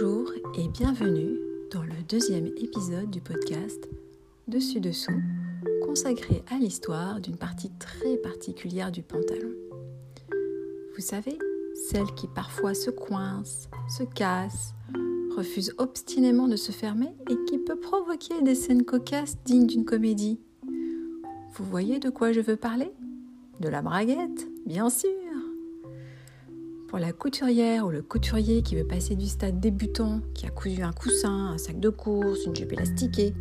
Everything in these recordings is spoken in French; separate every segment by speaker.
Speaker 1: Bonjour et bienvenue dans le deuxième épisode du podcast Dessus dessous, consacré à l'histoire d'une partie très particulière du pantalon. Vous savez, celle qui parfois se coince, se casse, refuse obstinément de se fermer et qui peut provoquer des scènes cocasses dignes d'une comédie. Vous voyez de quoi je veux parler? De la braguette, bien sûr pour la couturière ou le couturier qui veut passer du stade débutant, qui a cousu un coussin, un sac de course, une jupe élastiquée,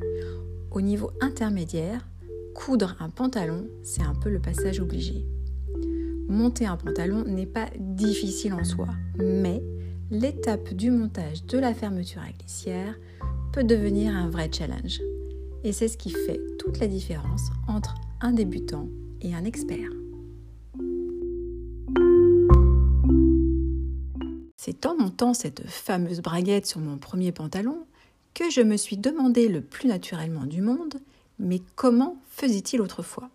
Speaker 1: au niveau intermédiaire, coudre un pantalon, c'est un peu le passage obligé. Monter un pantalon n'est pas difficile en soi, mais l'étape du montage de la fermeture à glissière peut devenir un vrai challenge. Et c'est ce qui fait toute la différence entre un débutant et un expert. C'est en montant cette fameuse braguette sur mon premier pantalon que je me suis demandé le plus naturellement du monde, mais comment faisait-il autrefois?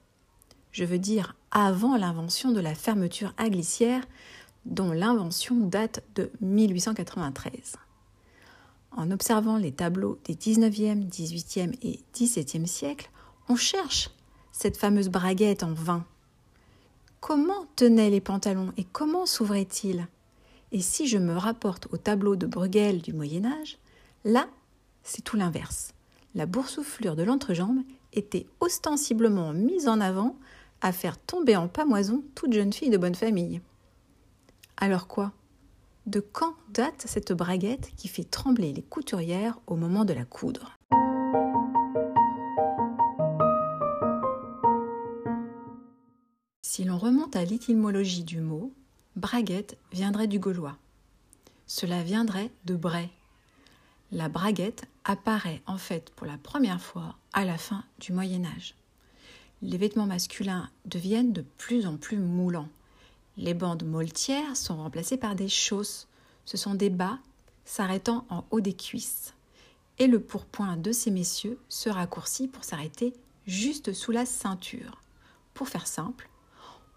Speaker 1: Je veux dire avant l'invention de la fermeture à glissière, dont l'invention date de 1893. En observant les tableaux des 19e, 18e et 17e siècles, on cherche cette fameuse braguette en vain. Comment tenaient les pantalons et comment s'ouvraient-ils? Et si je me rapporte au tableau de Bruegel du Moyen Âge, là, c'est tout l'inverse. La boursouflure de l'entrejambe était ostensiblement mise en avant à faire tomber en pamoison toute jeune fille de bonne famille. Alors quoi? De quand date cette braguette qui fait trembler les couturières au moment de la coudre? Si l'on remonte à l'étymologie du mot, Braguette viendrait du gaulois. Cela viendrait de Bray. La braguette apparaît en fait pour la première fois à la fin du Moyen Âge. Les vêtements masculins deviennent de plus en plus moulants. Les bandes moltières sont remplacées par des chausses. Ce sont des bas s'arrêtant en haut des cuisses. Et le pourpoint de ces messieurs se raccourcit pour s'arrêter juste sous la ceinture. Pour faire simple,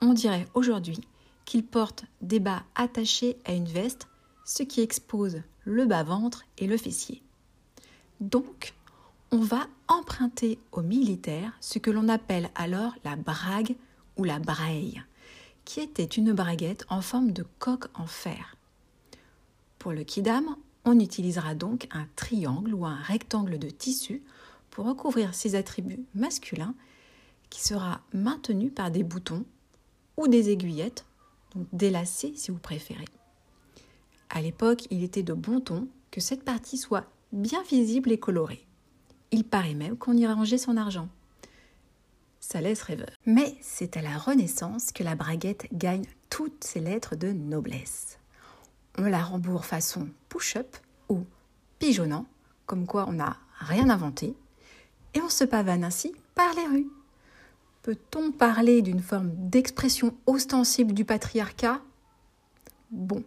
Speaker 1: on dirait aujourd'hui qu'il porte des bas attachés à une veste, ce qui expose le bas-ventre et le fessier. Donc, on va emprunter aux militaires ce que l'on appelle alors la brague ou la braille, qui était une braguette en forme de coque en fer. Pour le kidam, on utilisera donc un triangle ou un rectangle de tissu pour recouvrir ses attributs masculins qui sera maintenu par des boutons ou des aiguillettes donc délacé si vous préférez. À l'époque, il était de bon ton que cette partie soit bien visible et colorée. Il paraît même qu'on y rangeait son argent. Ça laisse rêveur. Mais c'est à la Renaissance que la braguette gagne toutes ses lettres de noblesse. On la rembourre façon push-up ou pigeonnant, comme quoi on n'a rien inventé, et on se pavane ainsi par les rues. Peut-on parler d'une forme d'expression ostensible du patriarcat? Bon,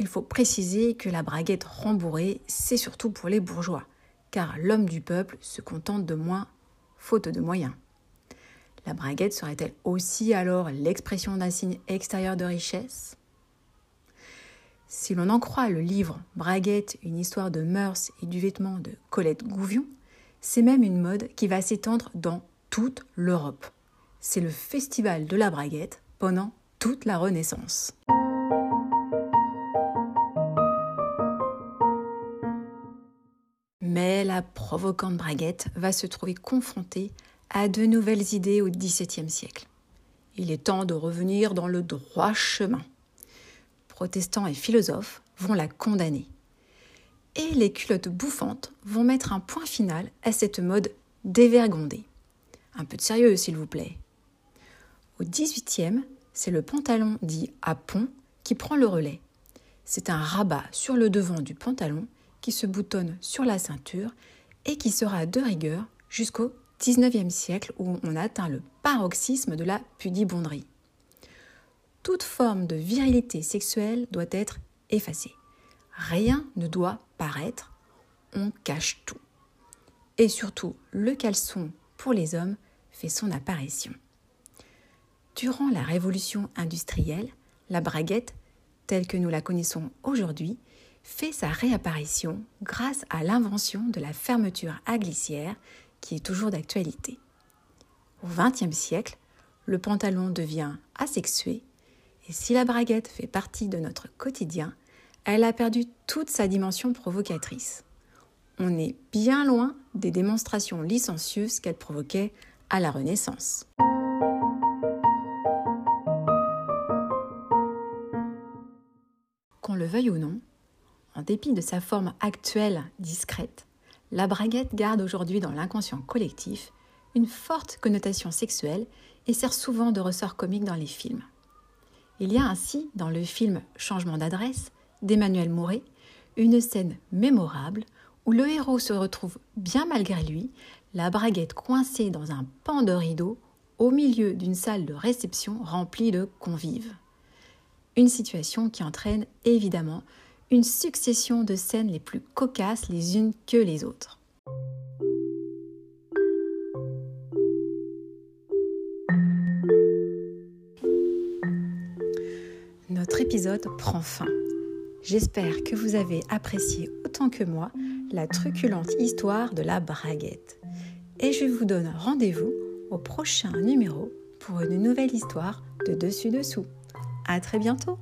Speaker 1: il faut préciser que la braguette rembourrée, c'est surtout pour les bourgeois, car l'homme du peuple se contente de moins, faute de moyens. La braguette serait-elle aussi alors l'expression d'un signe extérieur de richesse? Si l'on en croit le livre Braguette, une histoire de mœurs et du vêtement de Colette Gouvion, c'est même une mode qui va s'étendre dans toute l'Europe c'est le festival de la braguette pendant toute la Renaissance. Mais la provocante braguette va se trouver confrontée à de nouvelles idées au XVIIe siècle. Il est temps de revenir dans le droit chemin. Protestants et philosophes vont la condamner. Et les culottes bouffantes vont mettre un point final à cette mode dévergondée. Un peu de sérieux, s'il vous plaît. Au XVIIIe, c'est le pantalon dit à pont qui prend le relais. C'est un rabat sur le devant du pantalon qui se boutonne sur la ceinture et qui sera de rigueur jusqu'au XIXe siècle où on atteint le paroxysme de la pudibonderie. Toute forme de virilité sexuelle doit être effacée. Rien ne doit paraître, on cache tout. Et surtout, le caleçon pour les hommes fait son apparition. Durant la révolution industrielle, la braguette, telle que nous la connaissons aujourd'hui, fait sa réapparition grâce à l'invention de la fermeture à glissière qui est toujours d'actualité. Au XXe siècle, le pantalon devient asexué et si la braguette fait partie de notre quotidien, elle a perdu toute sa dimension provocatrice. On est bien loin des démonstrations licencieuses qu'elle provoquait à la Renaissance. Le veuille ou non, en dépit de sa forme actuelle discrète, la braguette garde aujourd'hui dans l'inconscient collectif une forte connotation sexuelle et sert souvent de ressort comique dans les films. Il y a ainsi, dans le film Changement d'adresse d'Emmanuel Mouret, une scène mémorable où le héros se retrouve bien malgré lui, la braguette coincée dans un pan de rideau au milieu d'une salle de réception remplie de convives. Une situation qui entraîne évidemment une succession de scènes les plus cocasses les unes que les autres. Notre épisode prend fin. J'espère que vous avez apprécié autant que moi la truculente histoire de la braguette. Et je vous donne rendez-vous au prochain numéro pour une nouvelle histoire de dessus-dessous. À très bientôt!